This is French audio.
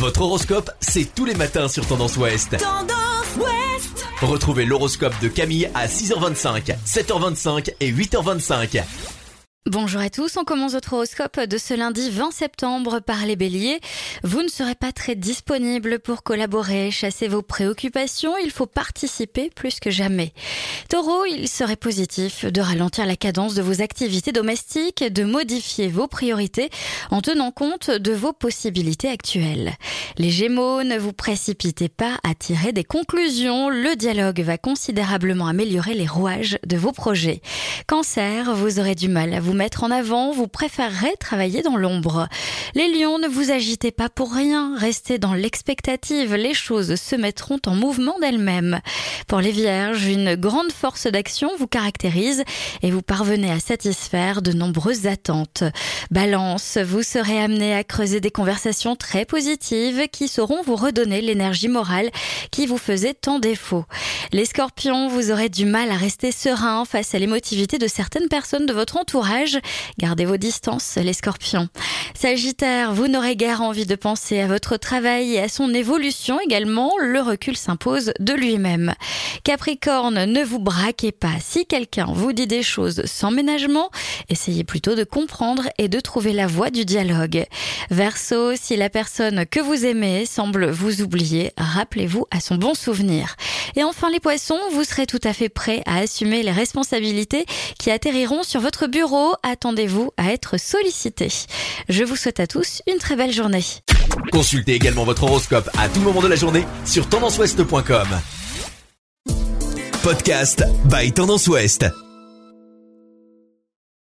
Votre horoscope, c'est tous les matins sur Tendance Ouest. Tendance Ouest Retrouvez l'horoscope de Camille à 6h25, 7h25 et 8h25. Bonjour à tous, on commence votre horoscope de ce lundi 20 septembre par les béliers. Vous ne serez pas très disponible pour collaborer, chasser vos préoccupations, il faut participer plus que jamais. Taureau, il serait positif de ralentir la cadence de vos activités domestiques, de modifier vos priorités en tenant compte de vos possibilités actuelles. Les gémeaux, ne vous précipitez pas à tirer des conclusions, le dialogue va considérablement améliorer les rouages de vos projets. Cancer, vous aurez du mal à vous mettre en avant, vous préférerez travailler dans l'ombre. Les lions, ne vous agitez pas pour rien, restez dans l'expectative, les choses se mettront en mouvement d'elles-mêmes. Pour les vierges, une grande force d'action vous caractérise et vous parvenez à satisfaire de nombreuses attentes. Balance, vous serez amené à creuser des conversations très positives qui sauront vous redonner l'énergie morale qui vous faisait tant défaut. Les scorpions, vous aurez du mal à rester serein face à l'émotivité de certaines personnes de votre entourage. Gardez vos distances, les scorpions. Sagittaire, vous n'aurez guère envie de penser à votre travail et à son évolution également. Le recul s'impose de lui-même. Capricorne, ne vous braquez pas. Si quelqu'un vous dit des choses sans ménagement, essayez plutôt de comprendre et de trouver la voie du dialogue. Verseau, si la personne que vous aimez semble vous oublier, rappelez-vous à son bon souvenir. Et enfin les poissons, vous serez tout à fait prêts à assumer les responsabilités qui atterriront sur votre bureau. Attendez-vous à être sollicité. Je vous souhaite à tous une très belle journée. Consultez également votre horoscope à tout moment de la journée sur tendanceouest.com. Podcast by Tendance Ouest.